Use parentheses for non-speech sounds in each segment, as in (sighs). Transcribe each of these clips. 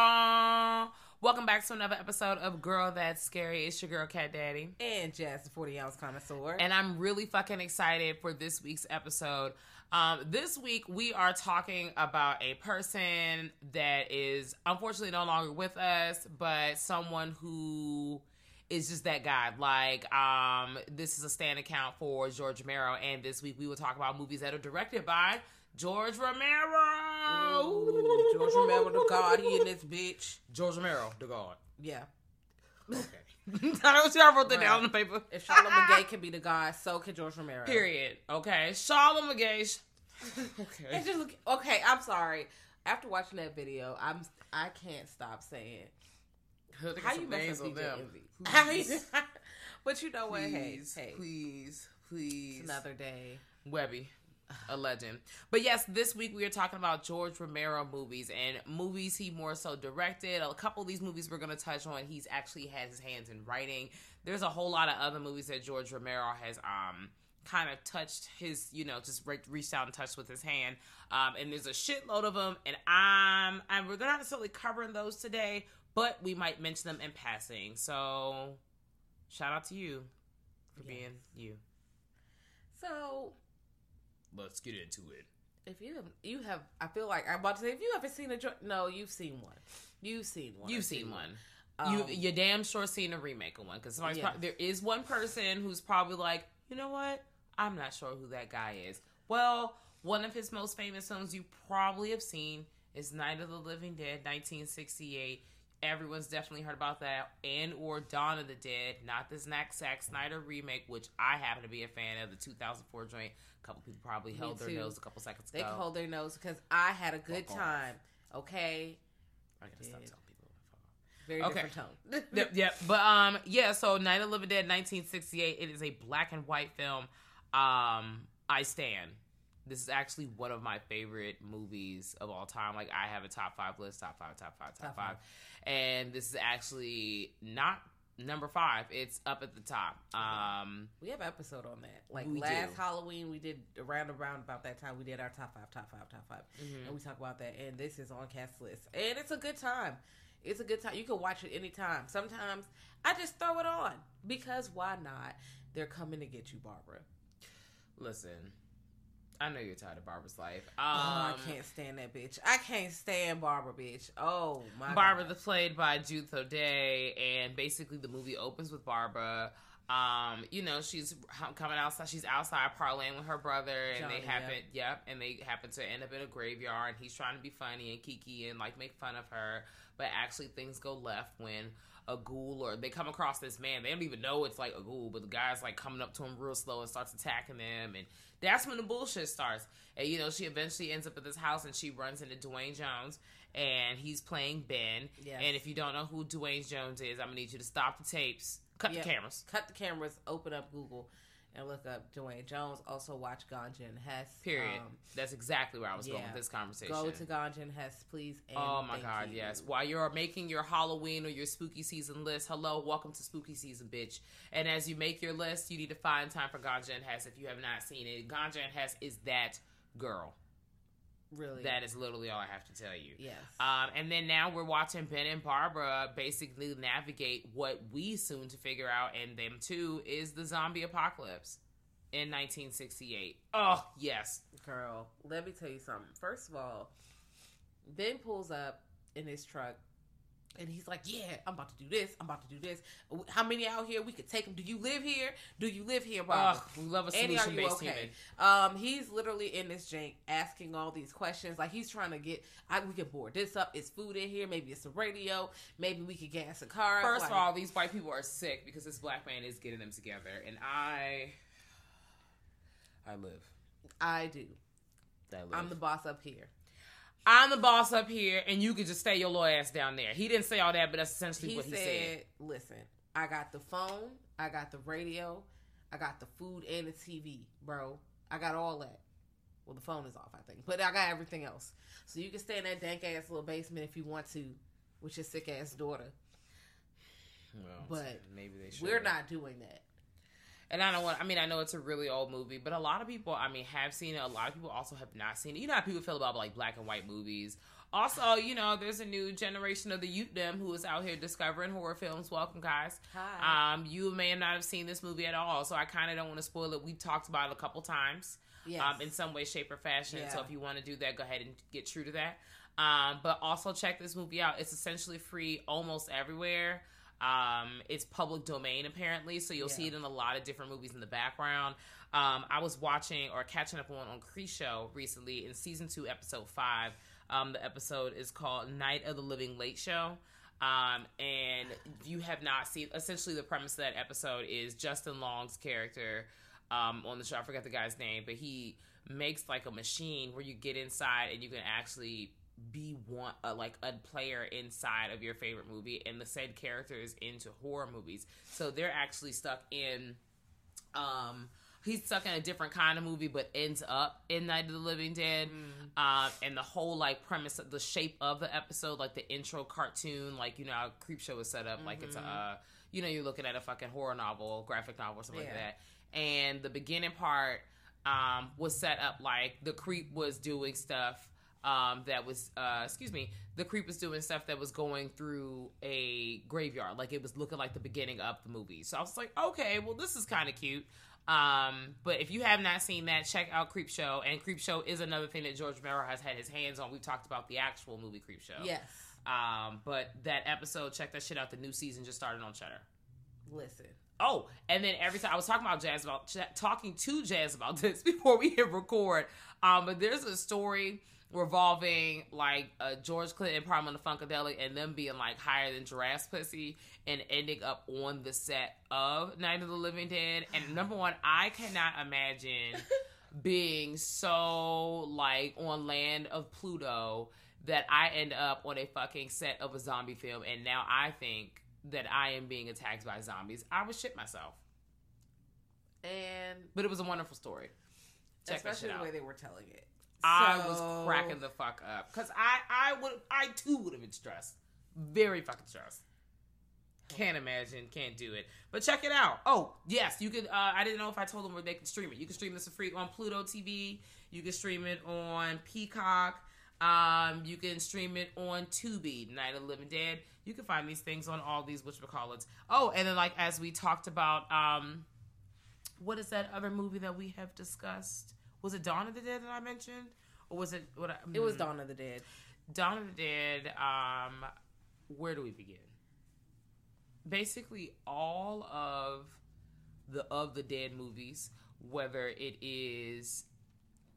Y'all! Welcome back to another episode of Girl That's Scary. It's your girl Cat Daddy. and Jazz, the 40 ounce connoisseur. And I'm really fucking excited for this week's episode. Um, this week we are talking about a person that is unfortunately no longer with us, but someone who is just that guy. Like, um, this is a stand account for George Romero, and this week we will talk about movies that are directed by George Romero. Ooh, George Romero, the God, he in this bitch. George Romero, the God. Yeah. Okay. (laughs) I was I wrote that down on the paper. If Charlamagne can be the God, so can George Romero. Period. Okay. Charlamagne. okay. Just look- okay. I'm sorry. After watching that video, I'm I can't stop saying how you mess DJ Envy. But you know what? Hey, Please, hey, please, please. it's another day. Webby, a legend. But yes, this week we are talking about George Romero movies and movies he more so directed. A couple of these movies we're going to touch on, he's actually had his hands in writing. There's a whole lot of other movies that George Romero has um kind of touched his, you know, just re- reached out and touched with his hand. Um, and there's a shitload of them, and I'm, and we're not necessarily covering those today, but we might mention them in passing. So, shout out to you for being you. So Let's get into it. if you have, you have, I feel like I'm about to say if you haven't seen a jo- no, you've seen one. You've seen one. You've seen one. Um, you you damn sure seen a remake of one because Yes. there is one person who's probably like, you know what? I'm not sure who that guy is. Well, one of his most famous films you probably have seen is Night of the Living Dead, 1968. Everyone's definitely heard about that, and or Dawn of the Dead, not the Zack Zack Snyder remake, which I happen to be a fan of, the 2004 joint. A couple people probably held their nose a couple seconds ago. They ago. can hold their nose because I had a good Fuck off. time. Okay, I gotta stop telling people. very Okay. different tone. yep, yep. (laughs) But um, yeah. So Night of the Living Dead, 1968. It is a black and white film. Um, I stand. This is actually one of my favorite movies of all time. Like I have a top five list, top five, top five, top, Top five. five. And this is actually not number five. It's up at the top. Um, We have an episode on that. Like last do. Halloween, we did around around about that time. We did our top five, top five, top 5 Mm-hmm. and we talk about that. And this is on cast list, and it's a good time. It's a good time. You can watch it anytime. Sometimes I just throw it on because why not? They're coming to get you, Barbara. Listen, I know you're tired of Barbara's life. Um, oh, I um, can't stand that bitch. I can't stand Barbara, bitch. Oh my. Barbara, God. played by Judith O'Dea, and basically the movie opens with Barbara. Um, you know, she's coming outside. She's outside parlaying with her brother, and Johnny, they happen, yeah. yep, and they happen to end up in a graveyard. And he's trying to be funny and kiki and like make fun of her, but actually things go left when a ghoul or they come across this man. They don't even know it's like a ghoul, but the guy's like coming up to him real slow and starts attacking them, and that's when the bullshit starts. And you know, she eventually ends up at this house and she runs into Duane Jones and he's playing Ben. Yes. And if you don't know who Duane Jones is, I'm gonna need you to stop the tapes, cut yep. the cameras, cut the cameras, open up Google, and look up Duane Jones. Also watch Ganja and Hess. Period. Um, That's exactly where I was yeah. going with this conversation. Go to Ganja and Hess, please. oh my God, you. yes. While you're making your Halloween or your spooky season list, hello, welcome to spooky season, bitch. And as you make your list, you need to find time for Ganja and Hess if you have not seen it. Ganja and Hess is that girl. Really? That is literally all I have to tell you. Yes. Um, and then now we're watching Ben and Barbara basically navigate what we soon to figure out, and them too, is the zombie apocalypse in 1968. Oh, yes. Girl, let me tell you something. First of all, Ben pulls up in his truck and he's like, "Yeah, I'm about to do this. I'm about to do this. How many out here? We could take them. Do you live here? Do you live here? Ugh, we love a solution based okay? Um, he's literally in this jank asking all these questions. Like he's trying to get. I, we can board this up. Is food in here? Maybe it's a radio. Maybe we could gas a car. First like, of all, these white people are sick because this black man is getting them together, and I, I live. I do. I live. I'm the boss up here. I'm the boss up here, and you can just stay your little ass down there. He didn't say all that, but that's essentially he what he said, said. Listen, I got the phone, I got the radio, I got the food and the TV, bro. I got all that. Well, the phone is off, I think, but I got everything else. So you can stay in that dank ass little basement if you want to, with your sick ass daughter. Well, but maybe they should. We're not doing that and I don't want. I mean, I know it's a really old movie, but a lot of people, I mean, have seen it. A lot of people also have not seen it. You know how people feel about like black and white movies. Also, you know, there's a new generation of the youth them who is out here discovering horror films. Welcome, guys. Hi. Um, you may not have seen this movie at all, so I kind of don't want to spoil it. We've talked about it a couple times, yes. um, in some way, shape, or fashion. Yeah. So if you want to do that, go ahead and get true to that. Um, but also check this movie out. It's essentially free almost everywhere. Um, it's public domain apparently, so you'll yeah. see it in a lot of different movies in the background. Um, I was watching or catching up on on Creepshow recently in season two, episode five. Um, the episode is called Night of the Living Late Show. Um, and you have not seen essentially the premise of that episode is Justin Long's character um, on the show. I forgot the guy's name, but he makes like a machine where you get inside and you can actually be one uh, like a player inside of your favorite movie and the said character is into horror movies so they're actually stuck in um he's stuck in a different kind of movie but ends up in night of the living dead mm. um and the whole like premise of the shape of the episode like the intro cartoon like you know how creep show is set up mm-hmm. like it's a mm-hmm. uh, you know you're looking at a fucking horror novel graphic novel or something yeah. like that and the beginning part um was set up like the creep was doing stuff um, that was, uh, excuse me, the creep was doing stuff that was going through a graveyard. Like it was looking like the beginning of the movie. So I was like, okay, well, this is kind of cute. Um, but if you have not seen that, check out Creep Show. And Creep Show is another thing that George Romero has had his hands on. We've talked about the actual movie Creep Show. Yes. Um, but that episode, check that shit out. The new season just started on Shudder. Listen. Oh, and then every time I was talking about Jazz about talking to Jazz about (laughs) this before we hit record. Um, but there's a story revolving like uh, George Clinton, Parliament of the Funkadelic, and them being like higher than Giraffe's pussy and ending up on the set of Night of the Living Dead. And number one, I cannot imagine (laughs) being so like on land of Pluto that I end up on a fucking set of a zombie film, and now I think that I am being attacked by zombies. I would shit myself. And but it was a wonderful story. Check especially the way they were telling it. I was cracking the fuck up because I I would I too would have been stressed, very fucking stressed. Can't imagine, can't do it. But check it out. Oh yes, you could. Uh, I didn't know if I told them where they could stream it. You can stream this for free on Pluto TV. You can stream it on Peacock. Um, you can stream it on Tubi, Night of the Living Dead. You can find these things on all these whatchamacallits. Oh, and then like as we talked about, um, what is that other movie that we have discussed? Was it Dawn of the Dead that I mentioned, or was it what? I, It was mm, Dawn of the Dead. Dawn of the Dead. Um, where do we begin? Basically, all of the of the Dead movies, whether it is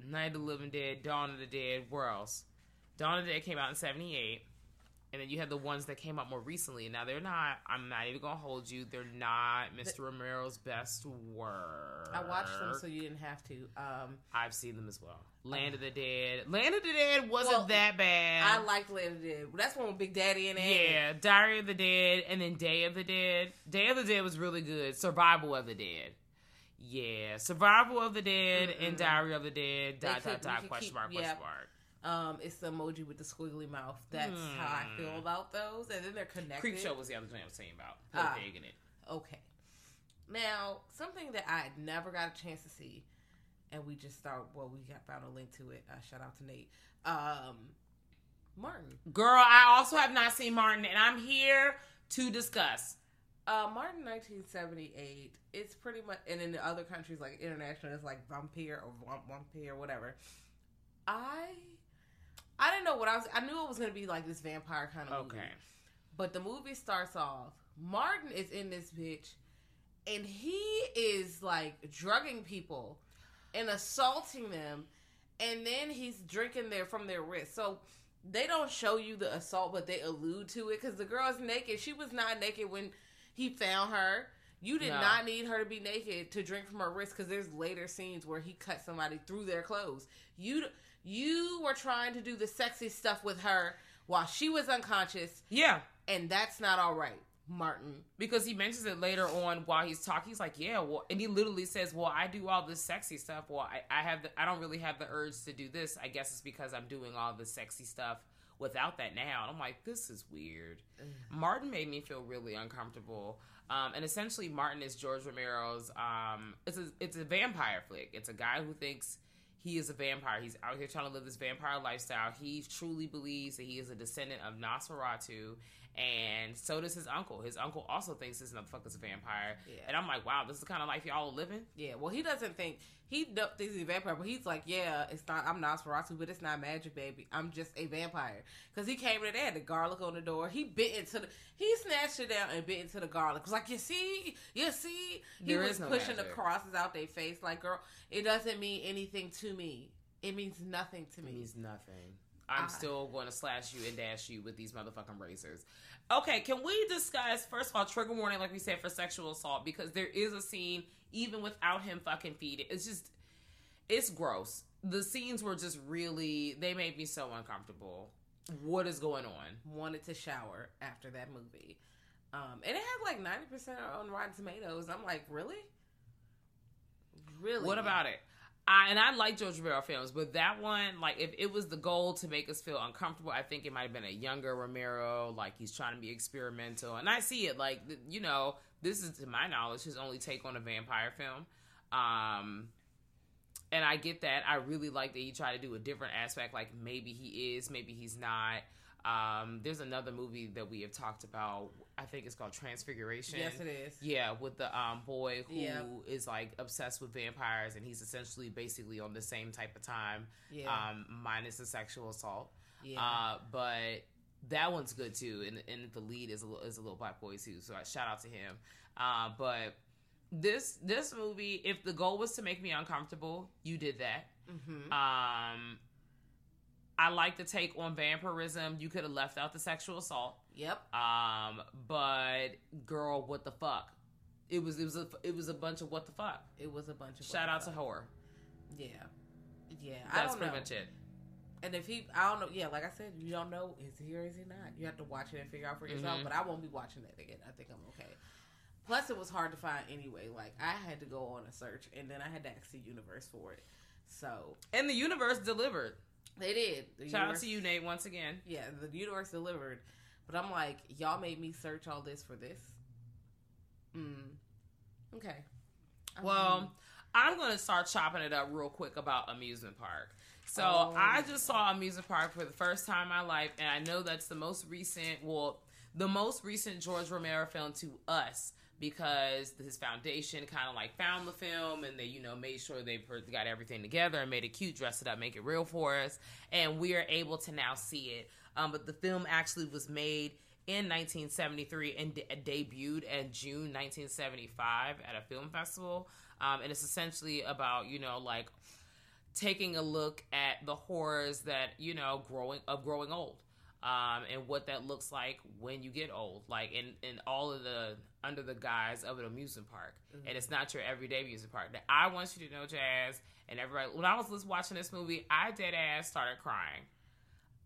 Night of the Living Dead, Dawn of the Dead, where else? Dawn of the Dead came out in '78, and then you have the ones that came out more recently. Now they're not. I'm not even gonna hold you. They're not Mr. Romero's best work. I watched them so you didn't have to. Um, I've seen them as well. Land of the Dead. Land of the Dead wasn't Well, that bad. I liked Land of the Dead. That's one with Big Daddy in it. Yeah, Diary of the Dead, and then Day of the Dead. Day of the Dead was really good. Survival of the Dead. Yeah, Survival of the Dead and Diary of the Dead. Dot dot dot. Question mark. Question mark. Um, it's the emoji with the squiggly mouth. That's how I Hmm. feel about those, and then they're connected. Creep Show was the other thing I was saying about. Ah. in it. Okay. Now, something that I had never got a chance to see, and we just thought, Well, we got found a link to it. Uh, shout out to Nate. Um, Martin. Girl, I also have not seen Martin, and I'm here to discuss. Uh, Martin, 1978. It's pretty much, and in the other countries like international, it's like vampire or vamp- vampire, whatever. I, I didn't know what I was. I knew it was gonna be like this vampire kind of movie. Okay. But the movie starts off. Martin is in this bitch, and he is like drugging people and assaulting them, and then he's drinking their from their wrist. So they don't show you the assault, but they allude to it because the girl's naked. She was not naked when he found her. You did No. not need her to be naked to drink from her wrist because there's later scenes where he cut somebody through their clothes. You you were trying to do the sexy stuff with her while she was unconscious, Yeah. and that's not all right, Martin. Because he mentions it later on while he's talking. He's like, "Yeah, well," and he literally says, "Well, I do all this sexy stuff. Well, I, I have, the, I don't really have the urge to do this. I guess it's because I'm doing all the sexy stuff without that now." And I'm like, "This is weird." Martin made me feel really uncomfortable. Um, and essentially, Martin is George Romero's. Um, it's a, it's a vampire flick. It's a guy who thinks he is a vampire. He's out here trying to live this vampire lifestyle. He truly believes that he is a descendant of Nosferatu, and so does his uncle. His uncle also thinks this motherfucker's a vampire. Yeah. And I'm like, wow, this is the kind of life y'all are living. Yeah, well, he doesn't think he thinks he's a vampire, but he's like, yeah, it's not. I'm Nosferatu, but it's not magic, baby. I'm just a vampire. Because he came in there, had the garlic on the door. He bit into the. He snatched it down and bit into the garlic. Was like, you see, you see. He There was no pushing the crosses out their face, like, girl, it doesn't mean anything to me. It means nothing to me. It means nothing. I'm still going to slash you and dash you with these motherfucking razors. Okay, can we discuss first of all trigger warning, like we said, for sexual assault because there is a scene even without him fucking feeding. It's just, it's gross. The scenes were just really they made me so uncomfortable. What is going on? Wanted to shower after that movie. Um, and it had like 90% on Rotten Tomatoes. I'm like, really? Really? What about it? I, and I like George Romero films, but that one, like, if it was the goal to make us feel uncomfortable, I think it might have been a younger Romero. Like, he's trying to be experimental, and I see it. Like, you know, this is to my knowledge his only take on a vampire film. Um, and I get that. I really like that he tried to do a different aspect. Like, maybe he is, maybe he's not. Um, there's another movie that we have talked about. I think it's called Transfiguration. Yes, it is. Yeah, with the um boy who is Yeah. like obsessed with vampires, and he's essentially basically on the same type of time, Yeah. um, minus the sexual assault. Yeah. Uh, but that one's good too, and and the lead is a little, is a little black boy too. So I shout out to him. Uh, but this this movie, if the goal was to make me uncomfortable, you did that. mm-hmm. Um, I like the take on vampirism. You could have left out the sexual assault. Yep. Um, but girl, what the fuck? It was it was a it was a bunch of what the fuck. It was a bunch of Shout out to horror. Yeah. Yeah. I That's pretty know. much it. And if he, I don't know. Yeah, like I said, you don't know is he or is he not. You have to watch it and figure out for yourself. Mhm. But I won't be watching that again. I think I'm okay. Plus, it was hard to find anyway. Like I had to go on a search, and then I had to ask the universe for it. So And the universe delivered. they did. The Shout out to you, Nate, once again. Yeah, the universe delivered. But I'm like, y'all made me search all this for this. Mm. Okay. Um, Well, I'm gonna start chopping it up real quick about amusement park. So Oh. I just saw Amusement Park for the first time in my life, and I know that's the most recent, well, the most recent George Romero film to us because his foundation kind of like found the film and they, you know, made sure they got everything together and made it cute, dressed it up, make it real for us, and we are able to now see it. Um, but the film actually was made in 1973 and de- debuted in June 1975 at a film festival. Um, and it's essentially about, you know, like taking a look at the horrors that you know growing of growing old um, and what that looks like when you get old like in, in all of the under the guise of an amusement park. And it's not your everyday amusement park. That i want you to know jazz and everybody when i was just watching this movie i dead ass started crying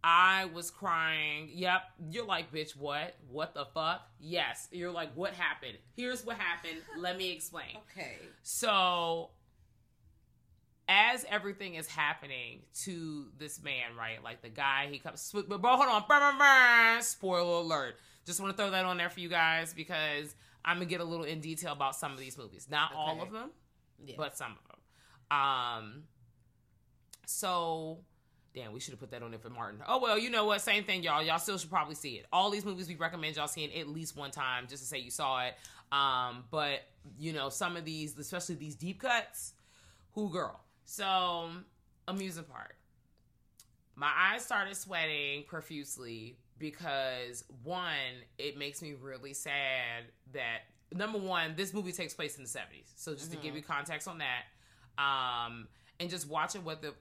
I was crying. Yep. You're like, bitch, what? What the fuck? Yes. You're like, what happened? Here's what happened. Let me explain. (laughs) Okay. So, as everything is happening to this man, right? Like the guy, he comes. But bro, hold on. Brr, brr, brr. Spoiler alert. Just want to throw that on there for you guys because I'm gonna get a little in detail about some of these movies. Not all of them, Yeah. but some of them. Um. So. Damn, we should have put that on there for Martin. Oh well, you know what? Same thing, y'all. Y'all still should probably see it. All these movies we recommend y'all seeing at least one time, just to say you saw it. Um, but you know, some of these, especially these deep cuts, who girl? So, amusement park. My eyes started sweating profusely because one, it makes me really sad that number one, this movie takes place in the seventies. So just to give you context on that, um, and just watching what the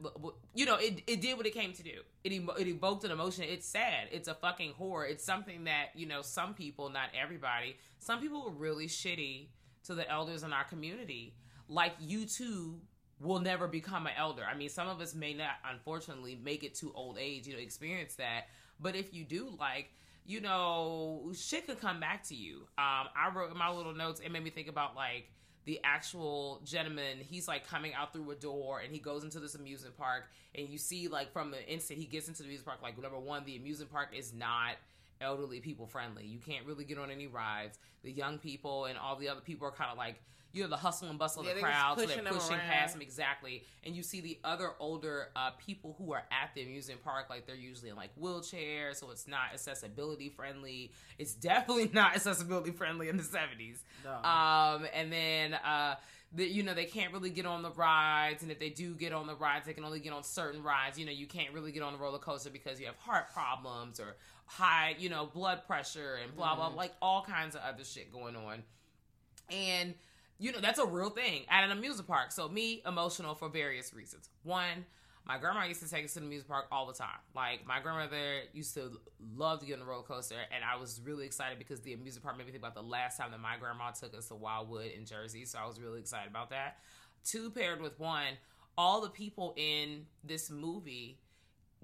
you know it, it did what it came to do. It it evoked an emotion. It's sad. It's a fucking horror. It's something that you know some people, not everybody, some people were really shitty to the elders in our community. Like you too will never become an elder. I mean, some of us may not, unfortunately, make it to old age, you know, experience that. But if you do, like, you know, shit could come back to you. Um, I wrote in my little notes, it made me think about like the actual gentleman. He's like coming out through a door and he goes into this amusement park, and you see like from the instant he gets into the amusement park, like number one, the amusement park is not elderly people friendly. You can't really get on any rides. The young people and all the other people are kind of like you know the hustle and bustle Yeah, of the crowd, so they're pushing them past them exactly. And you see the other older uh, people who are at the amusement park, like they're usually in like wheelchairs, so it's not accessibility friendly. It's definitely (laughs) not accessibility friendly in the seventies. No. Um, and then uh, the, you know they can't really get on the rides, and if they do get on the rides, they can only get on certain rides. You know, you can't really get on the roller coaster because you have heart problems or high, you know, blood pressure and blah blah, like all kinds of other shit going on. And you know, that's a real thing at an amusement park. So me, emotional for various reasons. One, my grandma used to take us to the amusement park all the time. Like my grandmother used to love to get on the roller coaster, and I was really excited because the amusement park made me think about the last time that my grandma took us to Wildwood in Jersey. So I was really excited about that. Two paired with one, all the people in this movie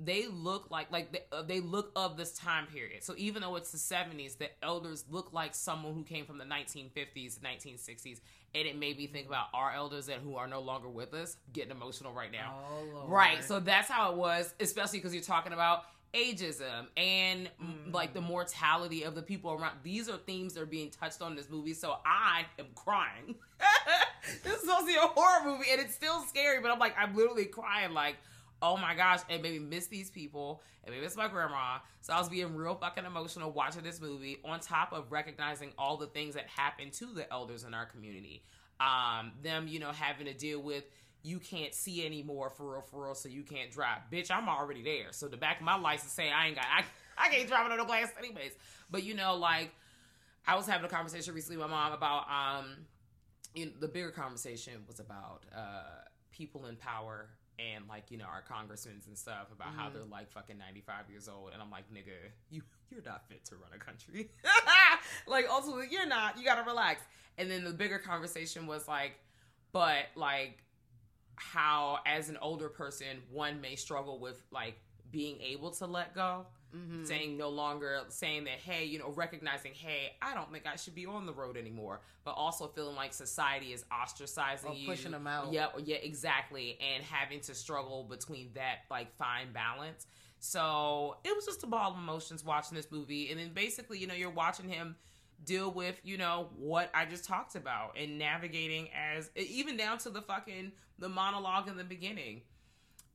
they look like like they, uh, they look of this time period. So even though it's the 70s, the elders look like someone who came from the 1950s, 1960s, and it made me think about our elders that who are no longer with us. Getting emotional right now. Oh. Right. So that's how it was, especially because you're talking about ageism and mm, like the mortality of the people around. These are themes that are being touched on in this movie. So I am crying. (laughs) this is supposed to be a horror movie and it's still scary, but I'm like, I'm literally crying like, oh my gosh, and maybe miss these people, and maybe miss my grandma. So I was being real fucking emotional watching this movie, on top of recognizing all the things that happened to the elders in our community. Um, them, you know, having to deal with you can't see anymore for real, for real, so you can't drive. Bitch, I'm already there. So the back of my license say I ain't got, I, I can't drive under no glass anyways. But you know, like I was having a conversation recently with my mom about, um, you know, the bigger conversation was about uh, people in power and like you know our congressmen and stuff about how they're mm-hmm. like fucking 95 years old and i'm like nigga you you're not fit to run a country. (laughs) Like ultimately you're not. You gotta relax. And then the bigger conversation was like but like how as an older person one may struggle with like being able to let go Mm-hmm. saying no longer saying that hey you know recognizing hey i don't think i should be on the road anymore but also feeling like society is ostracizing Or you. pushing them out. yeah yeah exactly. And having to struggle between that like fine balance. So it was just a ball of emotions watching this movie. And then basically you know you're watching him deal with you know what i just talked about and navigating as even down to the fucking the monologue in the beginning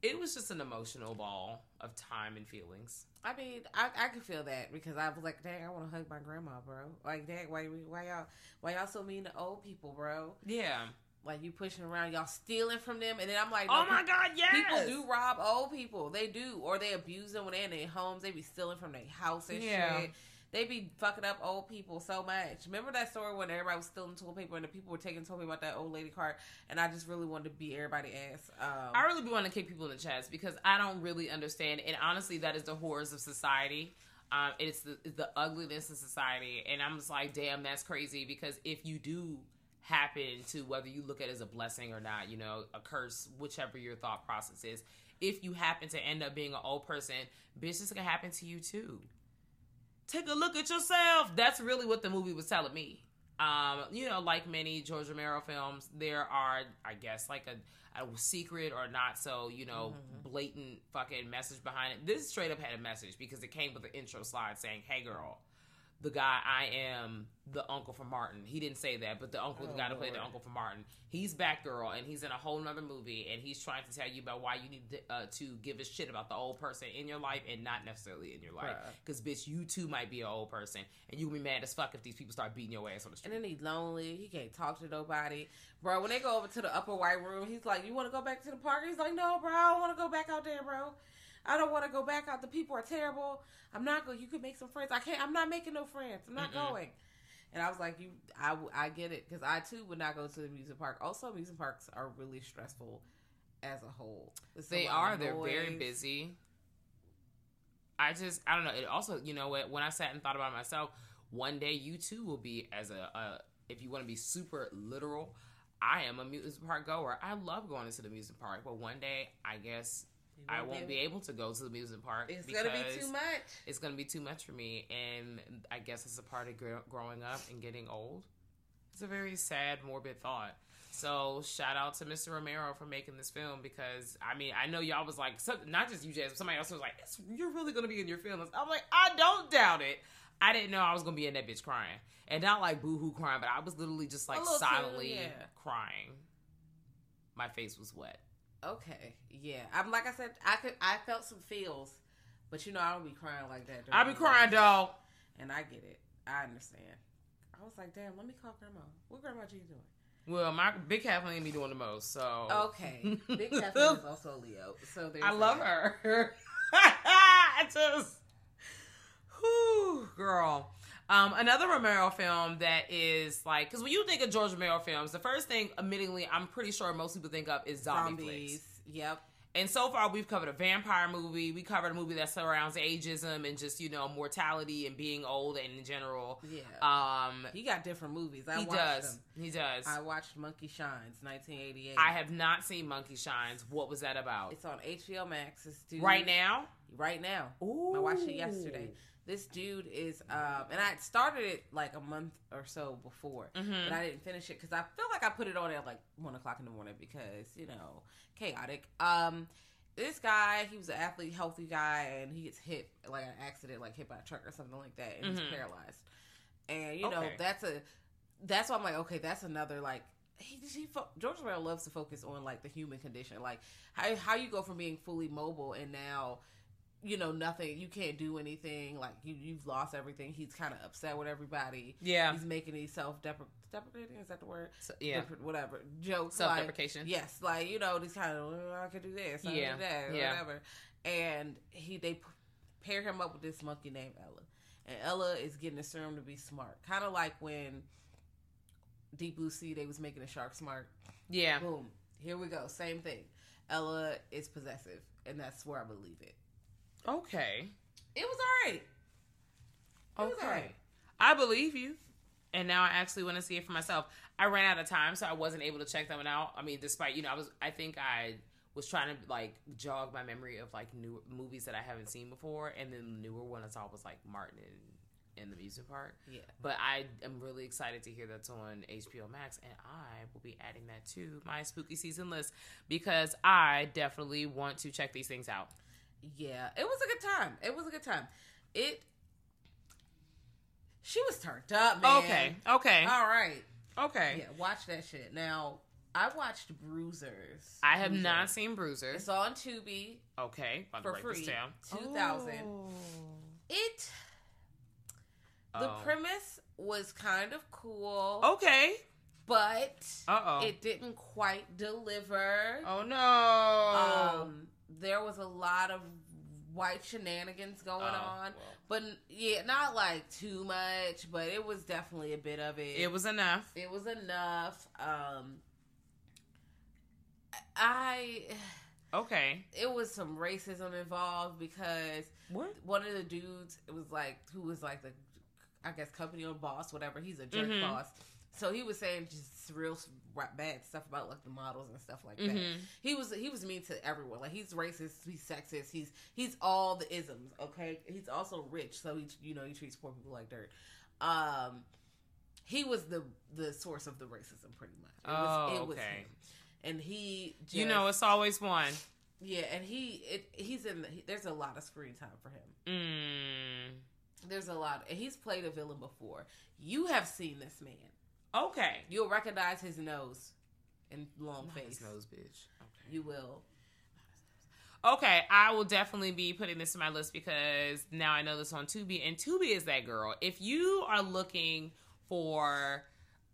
it was just an emotional ball of time and feelings. I mean, I I could feel that because I was like, dang, I want to hug my grandma, bro. Like, dang, why why y'all why y'all so mean to old people, bro? Yeah. Like you pushing around, y'all stealing from them, and then I'm like, Oh my people- God, yes. People do rob old people. They do, or they abuse them when they're in their homes. They be stealing from their house and Yeah. shit. They be fucking up old people so much. Remember that story when everybody was stealing toilet paper and the people were taking toilet paper about that old lady cart, and I just really wanted to beat everybody ass. Um, I really be wanting to kick people in the chest because I don't really understand, and honestly, that is the horrors of society. Um, it's the it's the ugliness of society, and I'm just like, damn, that's crazy. Because if you do happen to whether you look at it as a blessing or not, you know, a curse, whichever your thought process is, if you happen to end up being an old person, this can happen to you too. Take a look at yourself. That's really what the movie was telling me. Um, you know, like many George Romero films, there are, I guess, like a, a secret or not so, you know, blatant fucking message behind it. This straight up had a message because it came with an intro slide saying, "Hey, girl." The guy I am the uncle from Martin. He didn't say that, but the uncle, the Oh, guy that played the uncle from Martin, he's Batgirl, and he's in a whole nother movie, and he's trying to tell you about why you need to, uh, to give a shit about the old person in your life and not necessarily in your life. Because bitch, you too might be an old person, and you will be mad as fuck if these people start beating your ass on the street. And then he's lonely. He can't talk to nobody. Bro, when they go over to the upper white room, he's like, You want to go back to the park? He's like, No, bro, I don't want to go back out there, bro. I don't want to go back out. The people are terrible. I'm not going. You could make some friends. I can't. I'm not making no friends. I'm not Mm-mm. going. And I was like, you, I, I get it because I too would not go to the music park. Also, music parks are really stressful as a whole. It's They lot are. They're very busy. I just, I don't know. It also, you know, what when I sat and thought about myself, one day you too will be as a, a if you want to be super literal. I am a amusement park goer. I love going into the amusement park, but one day I guess I won't be able. able to go to the amusement park. It's gonna be too much. It's gonna be too much for me, and I guess it's a part of gr- growing up and getting old. It's a very sad, morbid thought. So shout out to Mr. Romero for making this film because I mean I know y'all was like some, not just you, Jazz, but somebody else was like, it's, "You're really gonna be in your feelings." I'm like, I don't doubt it. I didn't know I was gonna be in that bitch crying, and not like boohoo crying, but I was literally just like little too, silently yeah. crying. My face was wet. Okay, yeah. I'm like I said, I could. I felt some feels, but you know, I don't be crying like that. I be crying, dog. and I get it. I understand. I was like, damn, let me call grandma. What grandma G doing? Well, my big Kathleen be doing the most, so Okay, (laughs) Big Kathleen is also Leo, so there's I love that. her. (laughs) I just, whew, girl. Um, another Romero film that is like, because when you think of George Romero films, the first thing, admittedly, I'm pretty sure most people think of is zombie Zombies. flicks. Yep. And so far, we've covered a vampire movie. We covered a movie that surrounds ageism and just you know mortality and being old and in general. Yeah. Um, he got different movies. I he does. them. He does. I watched Monkey Shines, 1988. I have not seen Monkey Shines. What was that about? It's on HBO Max. It's dude, Right now? Right now. Ooh. I watched it yesterday. This dude is, um, and I started it like a month or so before, Mhm. but I didn't finish it because I feel like I put it on at like one o'clock in the morning because you know chaotic. Um, this guy, he was an athlete, healthy guy, and he gets hit like an accident, like hit by a truck or something like that, and Mhm. he's paralyzed. And you know Okay. that's a that's why I'm like, okay, that's another like. He, he George Romero loves to focus on like the human condition, like how how you go from being fully mobile and now you know nothing you can't do anything like you you've lost everything he's kind of upset with everybody Yeah. he's making these self deprecating is that the word So- yeah. Whatever jokes Self-deprecation. like, yes like you know these kind of "Oh, I could do this I Yeah. do that Yeah. whatever and he they p- pair him up with this monkey named Ella and Ella is getting a serum to be smart kind of like when Deep Blue Sea they was making a shark smart Yeah. boom here we go same thing Ella is possessive and that's where I believe it Okay. it was alright It was Okay. alright. I believe you. And now I actually want to see it for myself. I ran out of time, so I wasn't able to check them out. I mean, despite you know, I was. I think I was trying to like jog my memory of like new movies that I haven't seen before, and then the newer one I saw was like Martin in, in the Music park. Yeah. But I am really excited to hear that's on HBO Max, and I will be adding that to my spooky season list because I definitely want to check these things out. Yeah, it was a good time. It was a good time. It. She was turned up, man. Okay. Okay. All right. okay. Yeah, watch that shit. Now, I watched Bruisers. I have Bruiser. not seen Bruisers. It's on Tubi Okay, for free. down. Two thousand. Oh. It. The Oh. premise was kind of cool, Okay. but Uh oh. it didn't quite deliver. Oh no. Um, there was a lot of white shenanigans going Oh, on, well. but yeah, not like too much. But it was definitely a bit of it. it was enough. It was enough. Um, I. Okay. It was some racism involved because What? one of the dudes it was like who was like the I guess company owned boss, whatever. He's a jerk Mhm. boss. So he was saying just real bad stuff about like the models and stuff like that. Mhm. He was he was mean to everyone. Like he's racist, he's sexist, he's he's all the isms. Okay, he's also rich, so he you know he treats poor people like dirt. Um, he was the the source of the racism, pretty much. It was, Oh, it was okay. him. And he, just, you know, it's always one. yeah, and he it he's in. The, he, there's a lot of screen time for him. Mm. There's a lot, and he's played a villain before. You have seen this man. Okay. You'll recognize his nose and long Not face. his nose, bitch. Okay. You will. Okay, I will definitely be putting this to my list because now I know this on Tubi, and Tubi is that girl. If you are looking for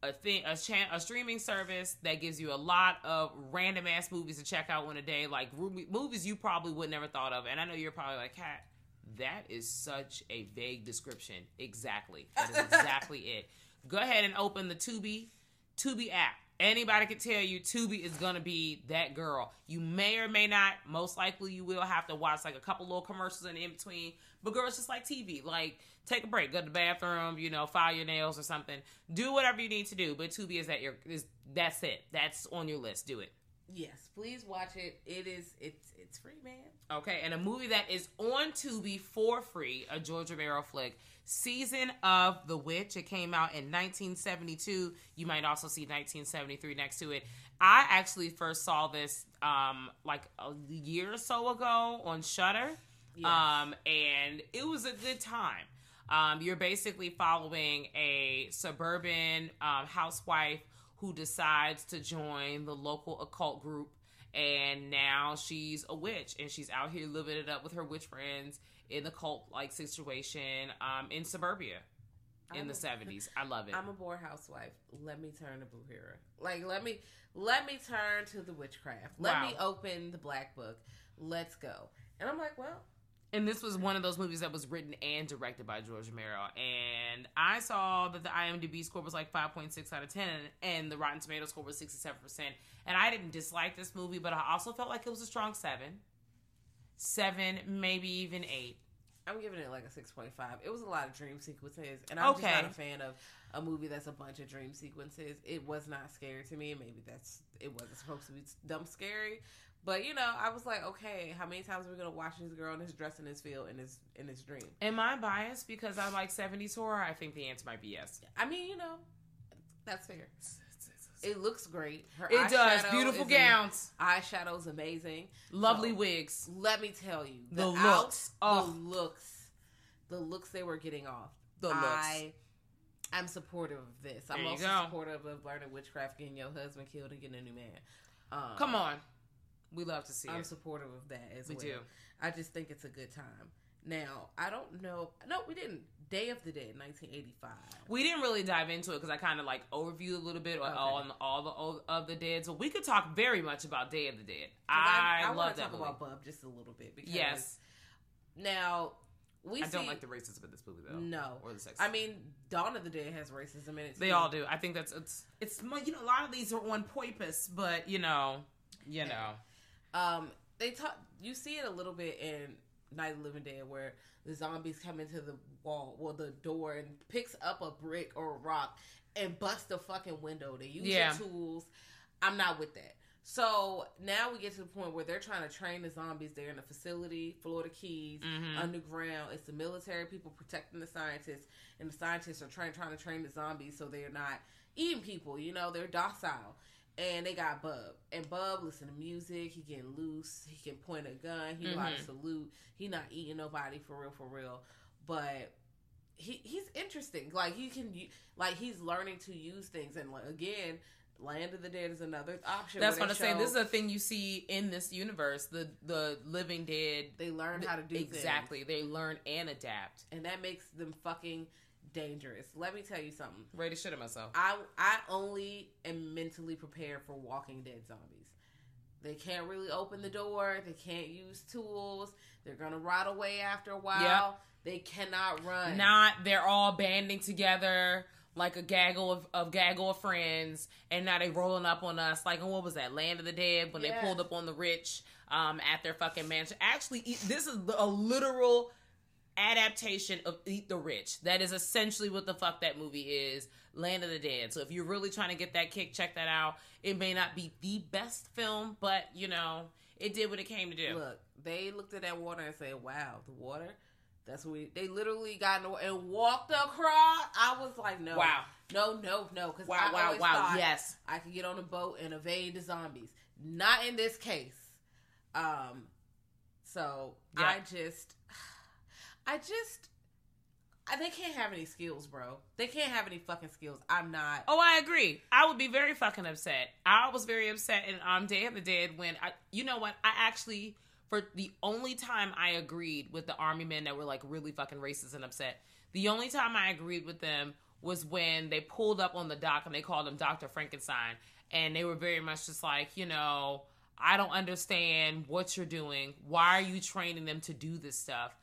a thing, a chan- a streaming service that gives you a lot of random ass movies to check out on a day, like movies you probably would never thought of, and I know you're probably like, "Cat, that is such a vague description." Exactly, that is (laughs) exactly it. Go ahead and open the Tubi Tubi app. Anybody can tell you Tubi is gonna be that girl. You may or may not. Most likely, you will have to watch like a couple little commercials in, in between. But girl, it's just like TV. Like take a break, go to the bathroom, you know, file your nails or something. Do whatever you need to do. But Tubi is that your is that's it. That's on your list. Do it. Yes, please watch it. It is. It's it's free, man. Okay, and a movie that is on Tubi for free, a George Romero flick, Season of the Witch. It came out in 1972. You might also see 1973 next to it. I actually first saw this um like a year or so ago on Shudder. Yes. Um and it was a good time. Um you're basically following a suburban um, housewife who decides to join the local occult group and now she's a witch and she's out here living it up with her witch friends in the cult like situation um in suburbia in I'm the 70s (laughs) i love it I'm a bored housewife. Let me turn to Blue Hero. Like let me let me turn to the witchcraft. Let Wow. me open the black book. Let's go. And I'm like, well, and this was one of those movies that was written and directed by George Romero. And I saw that the IMDb score was like 5.6 out of 10, and the Rotten Tomato score was 67%. And I didn't dislike this movie, but I also felt like it was a strong seven. Seven, maybe even eight. I'm giving it like a 6.5. It was a lot of dream sequences, and I'm Okay. just not a fan of a movie that's a bunch of dream sequences. It was not scary to me. Maybe that's it wasn't supposed to be dumb scary, but you know, I was like, okay, how many times are we gonna watch this girl in this dress in this field in this in this dream? Am I biased because I like 70s horror? I think the answer might be yes. I mean, you know, that's fair. It looks great. Her It does. Beautiful gowns. Eyeshadow's amazing. Lovely So, wigs. Let me tell you, The out- looks. the Oh. looks, the looks they were getting off. The looks. I, I'm supportive of this. I'm also go. supportive of learning witchcraft, getting your husband killed, and getting a new man. Um, Come on. We love to see it. I'm it. supportive of that as We well. do. I just think it's a good time. Now, I don't know. No, we didn't. Day of the Dead, 1985. We didn't really dive into it because I kind of like overviewed a little bit on Okay. all, all the all of the dead. So we could talk very much about Day of the Dead. I, I, love want to that talk movie. about Bub just a little bit because yes, now we I don't like the racism in this movie though. No, or the sex. I mean, Dawn of the Dead has racism in it. they all do. I think that's it's it's you know a lot of these are on purpose, but you know, you know, Um, they talk. You see it a little bit in Night of the Living Dead, where the zombies come into the wall, well, the door, and picks up a brick or a rock and busts the fucking window. They use Yeah. their tools. I'm not with that. So now we get to the point where they're trying to train the zombies. They're in a facility, Florida Keys, Mhm. underground. It's the military people protecting the scientists, and the scientists are trying trying to train the zombies so they're not eating people. You know, they're docile. And they got Bub, and Bub listen to music. He getting loose. He can point a gun. He know how to Mhm. salute. He not eating nobody for real, for real. But he he's interesting. Like he can like he's learning to use things. And like, again, Land of the Dead is another option. That's what I'm saying. This is a thing you see in this universe. The the living dead. they learn how to do exactly. They learn and adapt. and that makes them fucking dangerous. Let me tell you something. Ready to shit at myself. I I only am mentally prepared for Walking Dead zombies. They can't really open the door. They can't use tools. They're gonna rot away after a while. Yep. They cannot run. Not they're all banding together like a gaggle of, of gaggle of friends, and now they rolling up on us like, what was that? Land of the Dead when they pulled up on the rich um, at their fucking mansion. Actually, this is a literal adaptation of Eat the Rich. That is essentially what the fuck that movie is. Land of the Dead. So if you're really trying to get that kick, check that out. It may not be the best film, but you know, it did what it came to do. Look, they looked at that water and said, "Wow, the water." That's what we, they literally got in the, water and walked across. I was like, "No, Wow. no, no, no," because Wow, I wow, always wow, thought yes. I could get on a boat and evade the zombies. Not in this case. Um, so Yeah. I just, I just, they can't have any skills, bro. They can't have any fucking skills. I'm not. Oh, I agree. I would be very fucking upset. I was very upset in um Day of the Dead when I you know what? I actually for the only time I agreed with the army men that were like really fucking racist and upset. The only time I agreed with them was when they pulled up on the dock and they called him Dr. Frankenstein and they were very much just like, you know, I don't understand what you're doing. Why are you training them to do this stuff?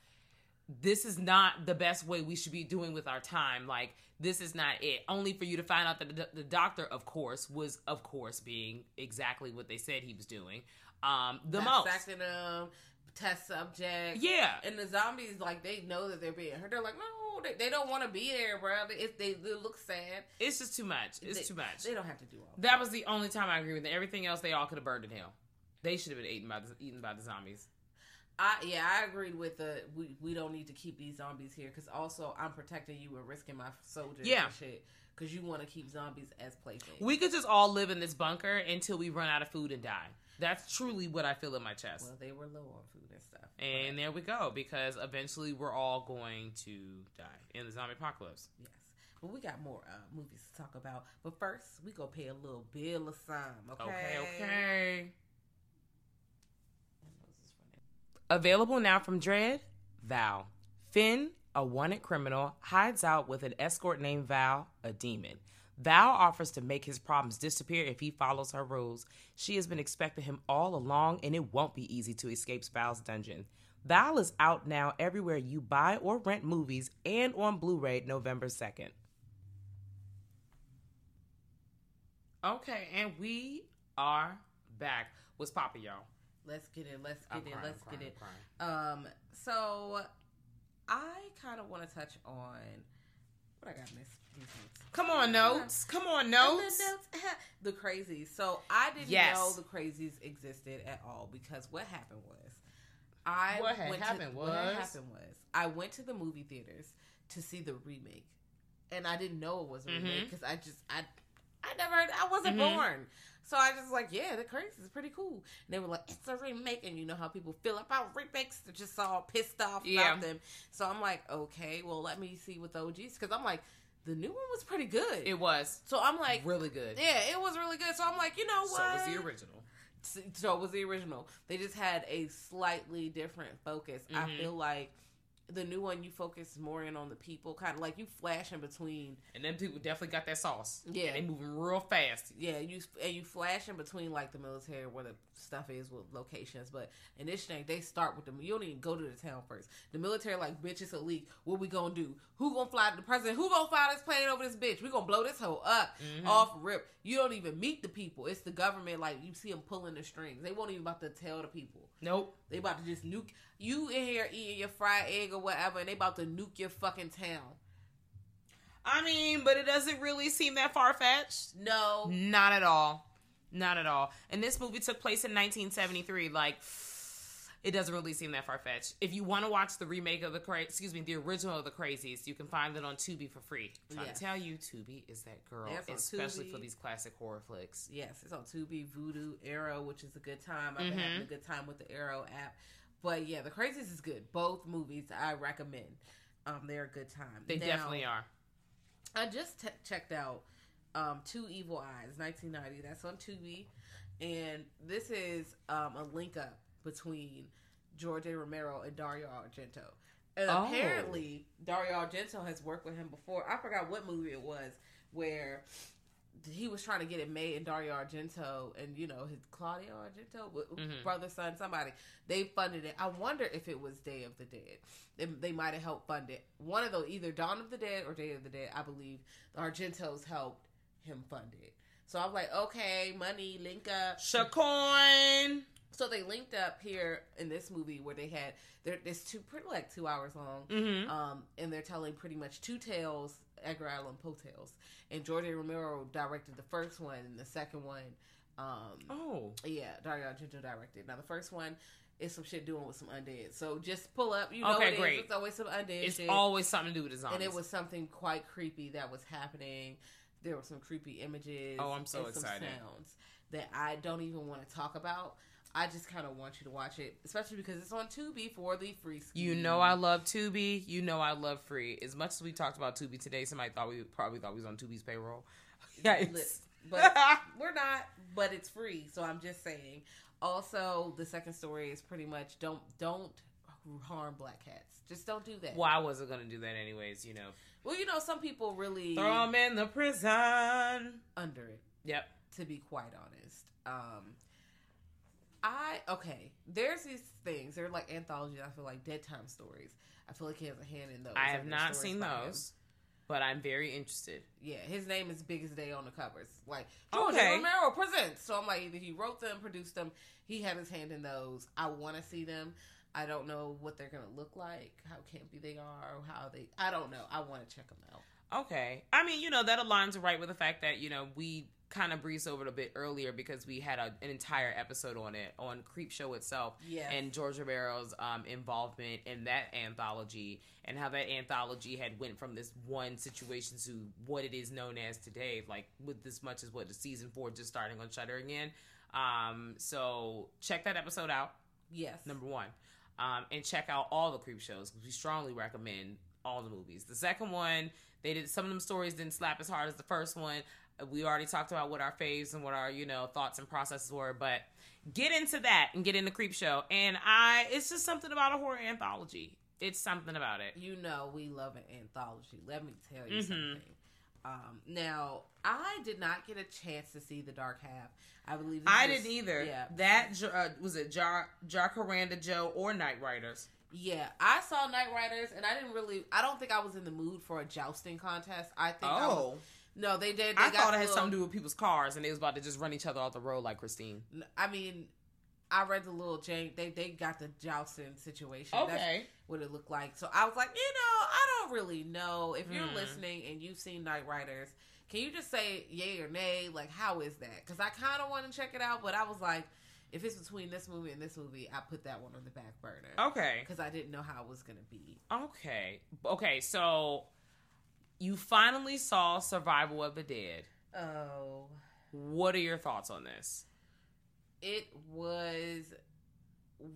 This is not the best way we should be doing with our time. Like, this is not it. Only for you to find out that the, the doctor, of course, was, of course, being exactly what they said he was doing. Um, the most. them, test subjects. Yeah. And the zombies, like, they know that they're being hurt. They're like, no, they, they don't want to be there, bro. If they, they look sad, It's just too much. It's they, too much. They don't have to do all that. That was the only time I agree with it. Everything else, they all could have burned in hell. They should have been eaten by the, eaten by the zombies. I yeah, I agreed with the we, we don't need to keep these zombies here because also I'm protecting you and risking my soldiers Yeah. and shit because you want to keep zombies as playthings. We could just all live in this bunker until we run out of food and die. That's truly what I feel in my chest. well, they were low on food and stuff. And there we go, because eventually we're all going to die in the zombie apocalypse. Yes. But we got more uh, movies to talk about. But first, we go pay a little bill of some. Okay. Okay, okay. Available now from Dread, Val. Finn, a wanted criminal, hides out with an escort named Val, a demon. Val offers to make his problems disappear if he follows her rules. She has been expecting him all along, and it won't be easy to escape Val's dungeon. Val is out now everywhere you buy or rent movies and on Blu ray November 2nd. Okay, and we are back. What's poppin', y'all? Let's get it. Let's get I'm in. crying, let's I'm get crying, in. Um. So, I kind of want to touch on what I got. Miss these notes. Come on, notes. Come on, notes. (laughs) the crazies. So I didn't Yes. know the crazies existed at all because what happened was I What went happened to, was? what happened was I went to the movie theaters to see the remake, and I didn't know it was a remake Mhm. because I just I I never I wasn't Mhm. born. So I just like, yeah, the crazies is pretty cool. And they were like, it's a remake, and you know how people feel about remakes. They're just all pissed off Yeah. about them. So I'm like, okay, well, let me see with OGs because I'm like, the new one was pretty good. It was so I'm like, really good. yeah, it was really good. So I'm like, you know what? So was the original. So was the original. They just had a slightly different focus. I Mhm. feel like the new one you focus more in on the people, kind of like you flash in between. And them people definitely got that sauce. Yeah. They moving real fast. Yeah, you and you flash in between like the military where the stuff is with locations. But in this thing, they start with them. You don't even go to the town first. The military like, bitch, it's a leak. What we gonna do? Who gonna fly the president? Who gonna fly this plane over this bitch? We gonna blow this hoe up mm-hmm. off rip. You don't even meet the people. It's the government. Like you see them pulling the strings. They won't even about to tell the people. Nope. They about to just nuke you in here eating your fried egg or whatever, and they about to nuke your fucking town. I mean, but it doesn't really seem that far fetched. No, Not at all. Not at all. And this movie took place in 1973. Like, it doesn't really seem that far fetched. If you want to watch the remake of the cra- excuse me, the original of the Crazies, you can find it on Tubi for free. Trying Yes. to tell you, Tubi is that girl, especially Tubi. for these classic horror flicks. yes, it's on Tubi, Voodoo, Arrow, which is a good time. I've been Mhm. having a good time with the Arrow app. But yeah, The Crazies is good. Both movies I recommend. Um, they're a good time. They Now, definitely are. I just t- checked out um, Two Evil Eyes, 1990. That's on Tubi, and this is um, a link up between George A. Romero and Dario Argento. And Oh. apparently, Dario Argento has worked with him before. I forgot what movie it was where he was trying to get it made, and Dario Argento and you know his Claudio Argento, Mhm. brother, son, somebody they funded it. I wonder if it was Day of the Dead. They, they might have helped fund it. One of those, either Dawn of the Dead or Day of the Dead. I believe the Argentos helped him fund it. So I'm like, okay, money link up. Shacoin. So they linked up here in this movie where they had there. It's two pretty like two hours long, Mm-hmm. um, and they're telling pretty much two tales, Edgar Allan Poe tales. And A. Romero directed the first one, and the second one, um, Oh. yeah, Dario Argento directed. Now the first one is some shit doing with some undead. So just pull up, you know, Okay, it is. great. It's always some undead. It's shit. always something to do with the zombies. and it was something quite creepy that was happening. There were some creepy images. Oh, I'm so and some excited. Sounds that I don't even want to talk about. I just kind of want you to watch it, especially because it's on Tubi for the free. Ski. You know I love Tubi. You know I love free. As much as we talked about Tubi today, somebody thought we probably thought we was on Tubi's payroll. (laughs) Lit. but (laughs) we're not. But it's free, so I'm just saying. Also, the second story is pretty much don't don't harm black cats. Just don't do that. well, I wasn't gonna do that anyways. You know, Well, you know, some people really throw them in the prison. under it. Yep. to be quite honest. Um I okay, there's these things. They're like anthologies, I feel like dead time stories. I feel like he has a hand in those. I have not seen by him. those, but I'm very interested. Yeah, his name is Biggest Day on the covers. Like George Okay. Romero presents. So I'm like either he wrote them, produced them, he had his hand in those. I wanna see them. I don't know what they're gonna look like, how campy they are, or how they I don't know. I wanna check them out. Okay. I mean, you know, that aligns right with the fact that, you know, we kind of breezed over it a bit earlier because we had a, an entire episode on it, on Creep Show itself. Yes. And George Romero's um, involvement in that anthology and how that anthology had went from this one situation to what it is known as today, like with as much as what the season four just starting on Shudder again. Um, so check that episode out Yes. number one. Um, and check out all the creep shows because we strongly recommend all the movies. The second one, they did some of them stories didn't slap as hard as the first one. We already talked about what our faves and what our you know thoughts and processes were, but get into that and get into creep show. And I, it's just something about a horror anthology. It's something about it. you know we love an anthology. Let me tell you Mhm. something. Um, now I did not get a chance to see the Dark Half. I believe this I was- didn't either. Yeah, That uh, was it. Jar Jacaranda Joe or Knightriders. yeah. I saw Knightriders, and I didn't really. I don't think I was in the mood for a jousting contest. I think. I was, no, they did. They Oh. I thought it had little- something to do with people's cars and they was about to just run each other off the road like Christine. I mean, I read the little jank. They they got the jousting situation. That's Okay. what it looked like. So I was like, you know, I don't really know. If you're Hmm. listening and you've seen Knightriders, can you just say yay or nay? Like, how is that? Because I kind of want to check it out, but I was like, if it's between this movie and this movie, I put that one on the back burner Okay. because I didn't know how it was gonna be. Okay. Okay, so you finally saw Survival of the Dead. Oh, What are your thoughts on this? It was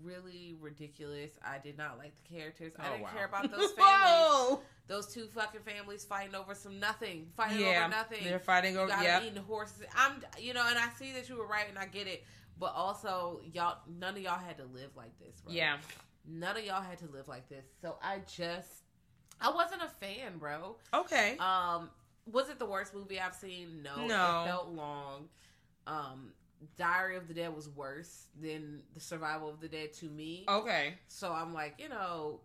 really ridiculous. I did not like the characters. I Oh, didn't wow. care about (laughs) those families. Those two fucking families fighting over some nothing, fighting Yeah, over nothing. they're fighting over- gotta eating horses. I'm, you know, and I see that you were right, and I get it. But also, y'all, none of y'all had to live like this. Bro. Yeah. none of y'all had to live like this. So I just, I wasn't a fan, bro. Okay. Um, was it the worst movie I've seen? No, No. It felt long. Um, Diary of the Dead was worse than the Survival of the Dead to me. okay. So I'm like, you know,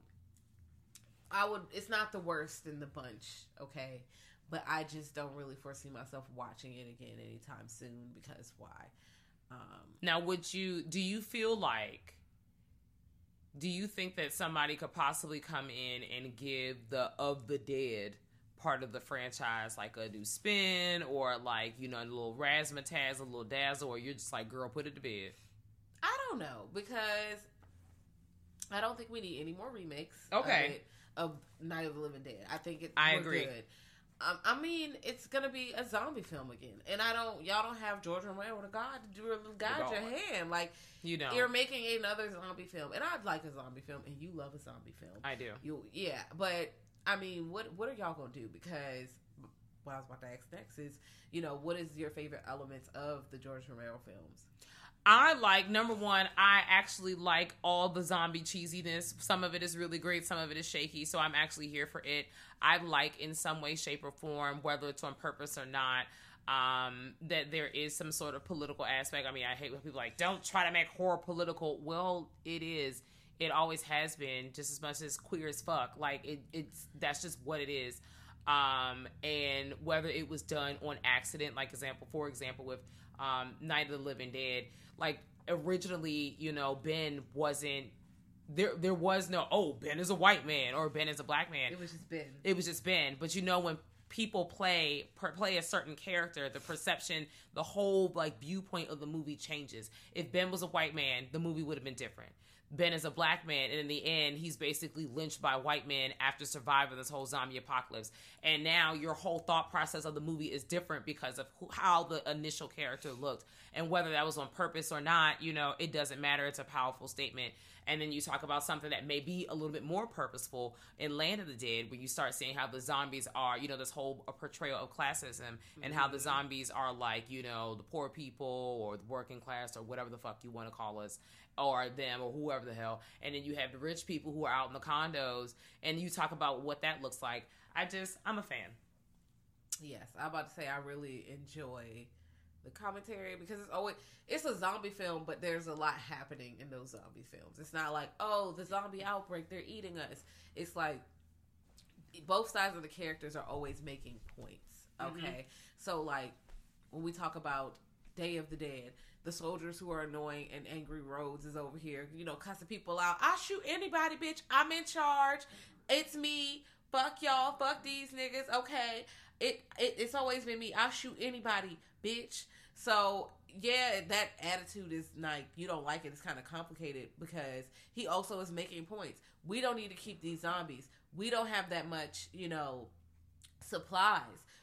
I would. It's not the worst in the bunch, okay, but I just don't really foresee myself watching it again anytime soon because why? Um, Now, would you do you feel like do you think that somebody could possibly come in and give the of the dead part of the franchise like a new spin or like, you know, a little razzmatazz, a little dazzle, or you're just like, girl, put it to bed? I don't know because I don't think we need any more remakes. Okay. Of, it, of Night of the Living Dead. I think it. I agree. Good. Um, I mean, it's gonna be a zombie film again, and I don't. Y'all don't have George Romero to God to do guide God. your hand. Like You know. you're making another zombie film, and I'd like a zombie film, and you love a zombie film. I do. You yeah, but I mean, what what are y'all gonna do? Because what I was about to ask next is, you know, what is your favorite elements of the George Romero films? I like number one. I actually like all the zombie cheesiness. Some of it is really great. Some of it is shaky. So I'm actually here for it. I like in some way, shape, or form, whether it's on purpose or not, um, that there is some sort of political aspect. I mean, I hate when people like don't try to make horror political. Well, it is. It always has been just as much as queer as fuck. Like it, it's that's just what it is. Um, and whether it was done on accident, like example, for example, with um, Night of the Living Dead, like originally, you know, Ben wasn't there. There was no oh Ben is a white man or Ben is a black man. It was just Ben. It was just Ben. But you know when people play per, play a certain character, the perception, the whole like viewpoint of the movie changes. If Ben was a white man, the movie would have been different. Ben is a black man, and in the end, he's basically lynched by white men after surviving this whole zombie apocalypse. And now your whole thought process of the movie is different because of who, how the initial character looked, and whether that was on purpose or not. You know, it doesn't matter. It's a powerful statement. And then you talk about something that may be a little bit more purposeful in Land of the Dead, when you start seeing how the zombies are, you know, this whole portrayal of classism mm-hmm. and how the zombies are like, you know, the poor people or the working class or whatever the fuck you want to call us or them or whoever the hell. And then you have the rich people who are out in the condos and you talk about what that looks like. I just, I'm a fan. Yes, I'm about to say I really enjoy the commentary because it's always it's a zombie film, but there's a lot happening in those zombie films. It's not like oh the zombie outbreak they're eating us. It's like both sides of the characters are always making points. Mm-hmm. Okay, mm-hmm. so like when we talk about Day of the Dead, the soldiers who are annoying and angry Rhodes is over here, you know, cussing people out. I shoot anybody, bitch. I'm in charge. It's me. Fuck y'all. Fuck these niggas. Okay. It, it it's always been me. I'll shoot anybody, bitch. So yeah, that attitude is like you don't like it. It's kind of complicated because he also is making points. We don't need to keep these zombies. We don't have that much, you know, supplies.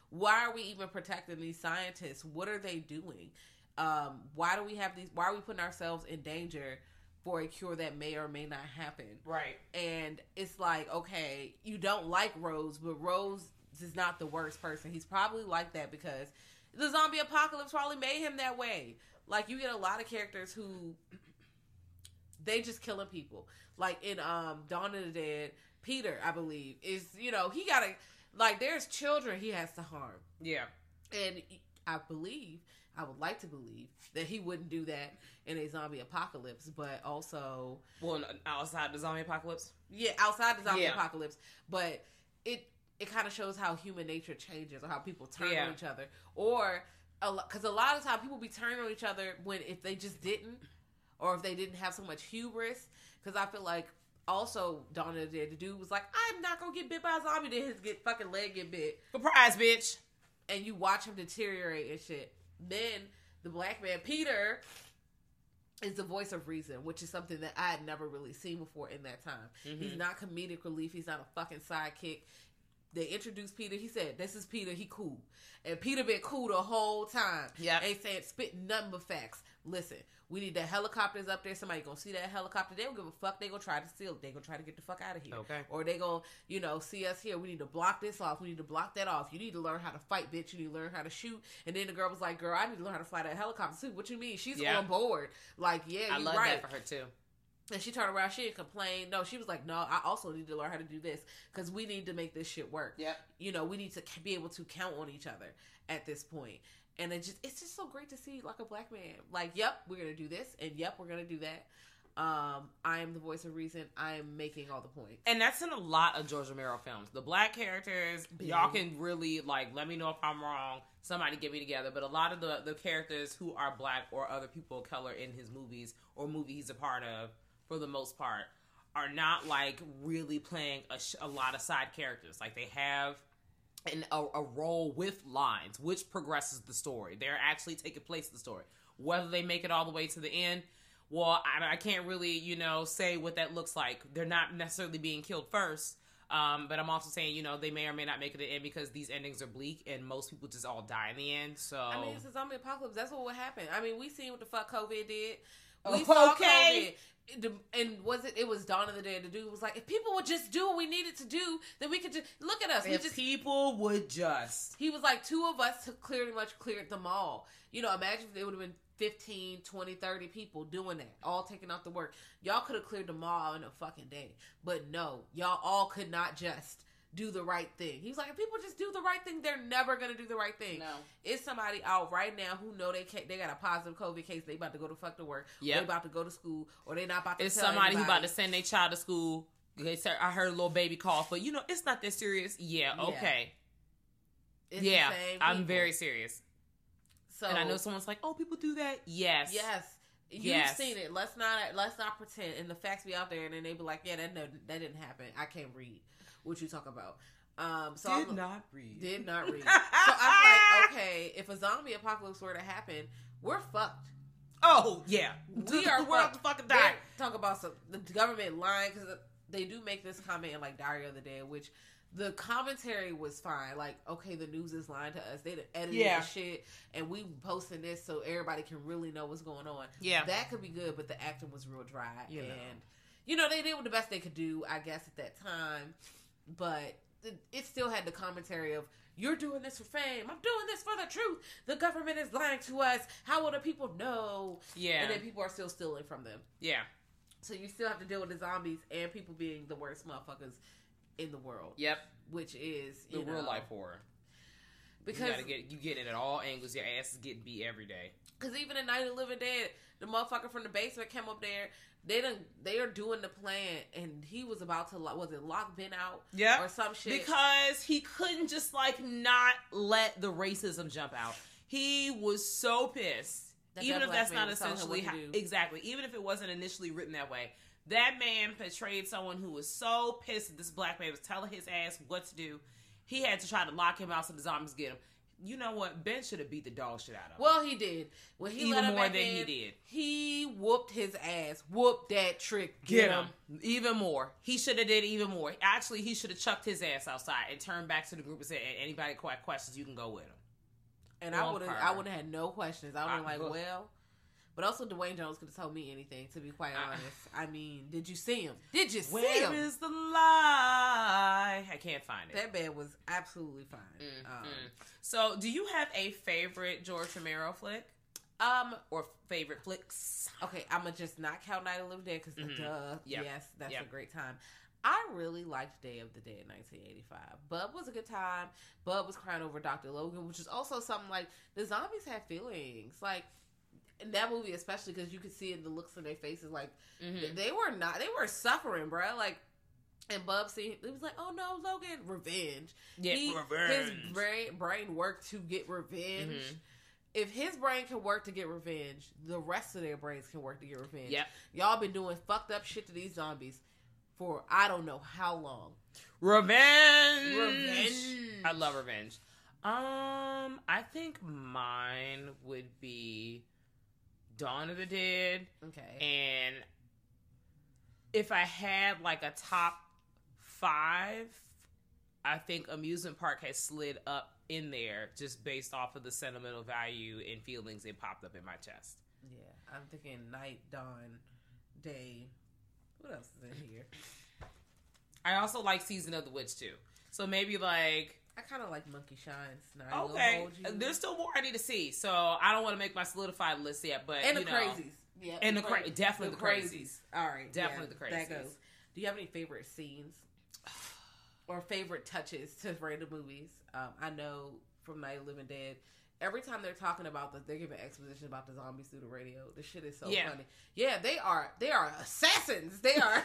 Why are we even protecting these scientists? What are they doing? Um, why do we have these? Why are we putting ourselves in danger for a cure that may or may not happen? Right. And it's like, okay, you don't like Rose, but Rose is not the worst person. He's probably like that because the zombie apocalypse probably made him that way. Like you get a lot of characters who they just killing people. Like in um Dawn of the Dead, Peter, I believe, is you know he got to like there's children he has to harm. Yeah, and I believe I would like to believe that he wouldn't do that in a zombie apocalypse, but also well outside the zombie apocalypse. Yeah, outside the zombie yeah. apocalypse, but it it kind of shows how human nature changes or how people turn yeah. on each other, or because a, a lot of time people be turning on each other when if they just didn't, or if they didn't have so much hubris. Because I feel like also donna the the dude was like, "I'm not gonna get bit by a zombie." Then his get fucking leg get bit. Surprise, bitch! And you watch him deteriorate and shit. Then the black man Peter is the voice of reason, which is something that I had never really seen before in that time. Mm-hmm. He's not comedic relief. He's not a fucking sidekick. They introduced Peter. He said, "This is Peter. He cool." And Peter been cool the whole time. Yeah, ain't saying spit nothing but facts. Listen, we need the helicopters up there. Somebody gonna see that helicopter. They don't give a fuck. They gonna try to steal. It. They gonna try to get the fuck out of here. Okay. Or they gonna, you know, see us here. We need to block this off. We need to block that off. You need to learn how to fight, bitch. You need to learn how to shoot. And then the girl was like, "Girl, I need to learn how to fly that helicopter too." What you mean? She's yeah. on board. Like, yeah, I love right. that for her too. And she turned around, she didn't complain. No, she was like, no, I also need to learn how to do this because we need to make this shit work. Yeah. You know, we need to be able to count on each other at this point. And it just, it's just so great to see like a black man. Like, yep, we're going to do this. And yep, we're going to do that. Um, I am the voice of reason. I am making all the points. And that's in a lot of George Romero films. The black characters, Big. y'all can really like let me know if I'm wrong. Somebody get me together. But a lot of the the characters who are black or other people of color in his movies or movie he's a part of for the most part, are not like really playing a, sh- a lot of side characters. Like they have an, a, a role with lines, which progresses the story. They're actually taking place in the story. Whether they make it all the way to the end, well, I, I can't really, you know, say what that looks like. They're not necessarily being killed first. Um, but I'm also saying, you know, they may or may not make it to the end because these endings are bleak and most people just all die in the end. So I mean, it's a zombie apocalypse. That's what would happen. I mean, we seen what the fuck COVID did We (laughs) saw Okay. COVID. And was it? It was Dawn of the Dead. The dude was like, if people would just do what we needed to do, then we could just look at us. We If just people would just. he was like two of us to clearly much cleared the mall. you know imagine if there would have been 15 20 30 people doing that all taking out the work y'all could have cleared the mall in a fucking day but no y'all all could not just do the right thing he's like if people just do the right thing they're never gonna do the right thing No. it's somebody out right now who know they can't they got a positive covid case they about to go to fuck to work Yeah, they about to go to school or they not about to It's somebody who about to send their child to school. I heard a little baby cough, but you know, it's not that serious. Yeah, Yeah. okay. It's yeah, I'm very serious. so and I know someone's like, oh, people do that. Yes. Yes. You've Yes. seen it. Let's not let's not pretend. And the facts be out there, and then they be like, "Yeah, that no, that didn't happen. I can't read what you talk about." Um, so Did I'm, not read. did not read. (laughs) so I'm like, okay, if a zombie apocalypse were to happen, we're fucked. Oh, yeah. We are the world to fucking die. Talk about some the government lying because they do make this comment in like Diary of the Dead, which the commentary was fine. Like, okay, the news is lying to us. They edited Yeah. the shit, and we posting this so everybody can really know what's going on. Yeah. that could be good, but the acting was real dry, You know. and you know they did what the best they could do, I guess, at that time. But it, still had the commentary of. You're doing this for fame. I'm doing this for the truth. The government is lying to us. How will the people know? Yeah. And then people are still stealing from them. yeah. So you still have to deal with the zombies and people being the worst motherfuckers in the world. Yep. Which is The you real life horror. because you gotta get you get it at all angles. Your ass is getting beat every day. because even in Night of the Living Dead, the motherfucker from the basement came up there. They done they are doing the plan, and he was about to was it lock Ben out? Yeah, or some shit. Because he couldn't just like not let the racism jump out. He was so pissed. That even that if that's not essentially how, exactly, even if it wasn't initially written that way, that man portrayed someone who was so pissed that this black man was telling his ass what to do. He had to try to lock him out so the zombies get him. You know what? Ben should have beat the dog shit out of him. well, he did. When he Even let him more back than he did. He whooped his ass. Whooped that trick. Get him even more. He should have did even more. Actually, he should have chucked his ass outside and turned back to the group and said, "Anybody got questions, you can go with him." And I would have. I would have had no questions. I would have been like, well, but also Duane Jones could have told me anything. To be quite honest, I mean, did you see him? Did you see him? is the lie? I can't find it. that man was absolutely fine. Mm, Um, mm. So, do you have a favorite George Romero flick um, or favorite flicks? okay, I'm gonna just not count Night of the Living Dead because Mhm. duh, Yep. yes, that's Yep. a great time. I really liked Day of the Dead 1985. Bub was a good time. Bub was crying over Dr. Logan, which is also something like the zombies had feelings. Like in that movie, especially because you could see in the looks in their faces, like Mhm. they were not, they were suffering, bruh. Like, and Bub see, it was like, oh no, Logan, revenge. Yeah, He- revenge. His brain brain worked to get revenge. Mhm. If his brain can work to get revenge, the rest of their brains can work to get revenge. Yep. Y'all been doing fucked up shit to these zombies for I don't know how long. Revenge. Revenge. I love revenge. Um, I think mine would be Dawn of the Dead. Okay. And if I had like a top five, I think amusement park has slid up in there just based off of the sentimental value and feelings it popped up in my chest. yeah, I'm thinking night, dawn, day. What else is in here? I also like Season of the Witch too. So maybe like I kind of like Monkey Shines. Now, I ain't gonna okay, there's still more I need to see. So I don't want to make my solidified list yet, but and the know, crazies. Yeah, And the cra- definitely the crazies. All right, Definitely yeah, the That crazies. goes. Do you have any favorite scenes (sighs) or favorite touches to random movies? Um, I know from Night of the Living Dead. Every time they're talking about the, they're giving exposition about the zombies through the radio. The shit is so Yeah. funny. Yeah, they are. They are assassins. They are. (laughs)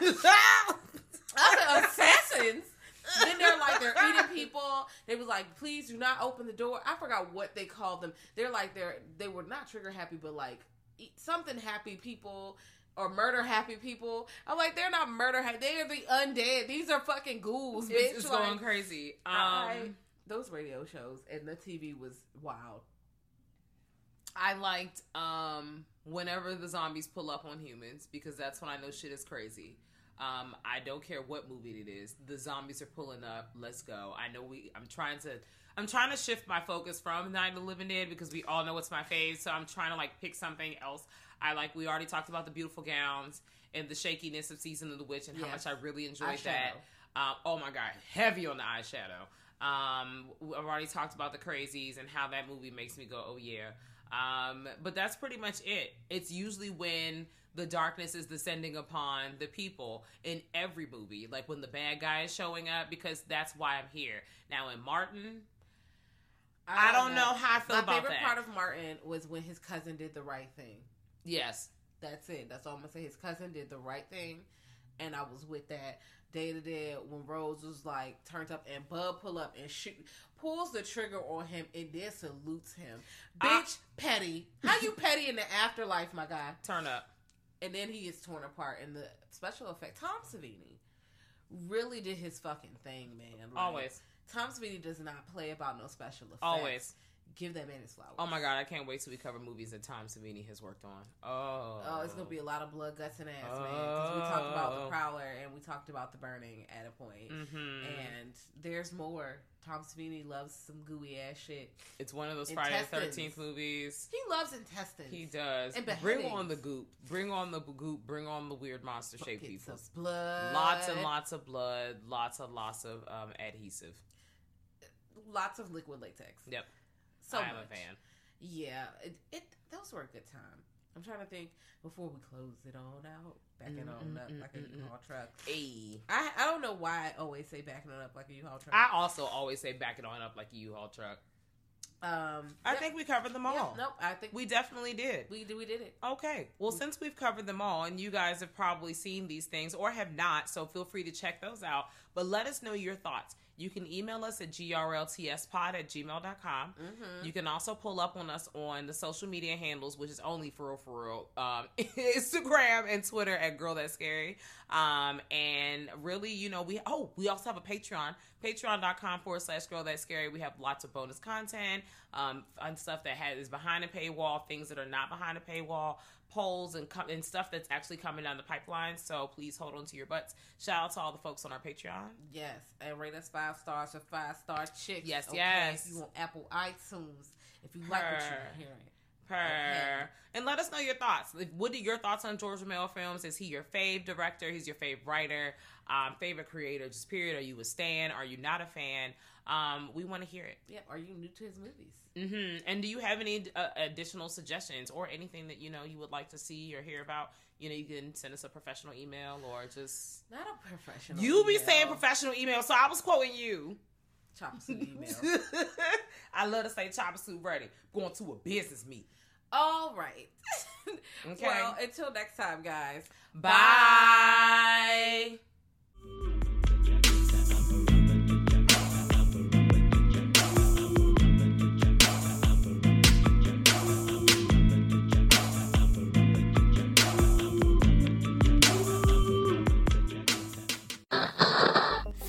Assassins. (laughs) then they're like they're eating people. They was like, please do not open the door. I forgot what they called them. They're like they're they were not trigger happy, but like eat- something happy people or murder happy people. I'm like they're not murder happy. They are the undead. These are fucking ghouls, bitch. it's, it's Like, going crazy. Um, I, those radio shows and the TV was wild. I liked um whenever the zombies pull up on humans because that's when I know shit is crazy. Um, I don't care what movie it is. The zombies are pulling up. Let's go. I know we. I'm trying to. I'm trying to shift my focus from Night of the Living Dead because we all know it's my fave. So I'm trying to like pick something else. I like. We already talked about the beautiful gowns and the shakiness of Season of the Witch and how much I really enjoyed Eyeshadow. that. Um, oh my god, heavy on the eyeshadow. Um, I've already talked about the crazies and how that movie makes me go, oh yeah. Um, but that's pretty much it. It's usually when the darkness is descending upon the people in every movie, like when the bad guy is showing up, because that's why I'm here. Now in Martin, I don't know how I feel My about favorite that. part of Martin was when his cousin did the right thing. yes, That's it. That's all I'm gonna say. His cousin did the right thing, and I was with that. Day to day when Rose was like turned up and Bub pull up and shoot pulls the trigger on him and then salutes him. I- Bitch, petty. How you petty in the afterlife, my guy? turn up. And then he is torn apart in the special effect. Tom Savini really did his fucking thing, man. Like, Always, Tom Savini does not play about no special effects. always. Give that man his flowers. Oh my god, I can't wait till we cover movies that Tom Savini has worked on. Oh, Oh, it's gonna be a lot of blood, guts, and ass, man. Because we talked about Oh. the Prowler and we talked about the Burning at a point. hmm and there's more. Tom Savini loves some gooey ass shit. It's one of those Friday the Thirteenth movies. He loves intestines. He does. And Bring on the goop. Bring on the goop. Bring on the weird monster shaped people. blood. Lots and lots of blood. Lots and lots of um, adhesive. lots of liquid latex. Yep. So I am much. a fan. Yeah, it, it those were a good time. I'm trying to think before we close it on out, backing Mm, on mm, up mm, like a mm, mm. U-Haul truck. Hey. I I don't know why I always say backing it up like a U-Haul truck. I also always say back it on up like a U-Haul truck. um, I yep, think we covered them all. yep, nope. I think We definitely did. we did we did it. Okay. Well, since we've covered them all, and you guys have probably seen these things or have not, so feel free to check those out. But let us know your thoughts. You can email us at grltspod at gmail.com. Mm-hmm. You can also pull up on us on the social media handles, which is only for real, for real. Um, (laughs) Instagram and Twitter at Girl That's Scary. Um, and really, you know, we, oh, we also have a Patreon, patreon.com forward slash Girl That's Scary. We have lots of bonus content, um, fun stuff that has, is behind a paywall, things that are not behind a paywall, polls and, co- and stuff that's actually coming down the pipeline. So please hold on to your butts. Shout out to all the folks on our Patreon. Yes, and rate us five stars for five star chicks. Yes, okay? yes. If you want Apple iTunes, if you like what you're hearing. Per. Okay. And let us know your thoughts. Like, What are your thoughts on George Romero films? Is he your fave director? He's your fave writer? Um, favorite creator? Just period. Are you a stan? Are you not a fan? Um, we want to hear it. Yeah, are you new to his movies? Hmm And do you have any uh, additional suggestions or anything that you know you would like to see or hear about? You know, you can send us a professional email or just Not a professional. you be email. saying professional email, so I was quoting you. Chop suit email. (laughs) I love to say chopper suit ready. Going to a business meet. All right. (laughs) Okay. Well, until next time, guys. Bye.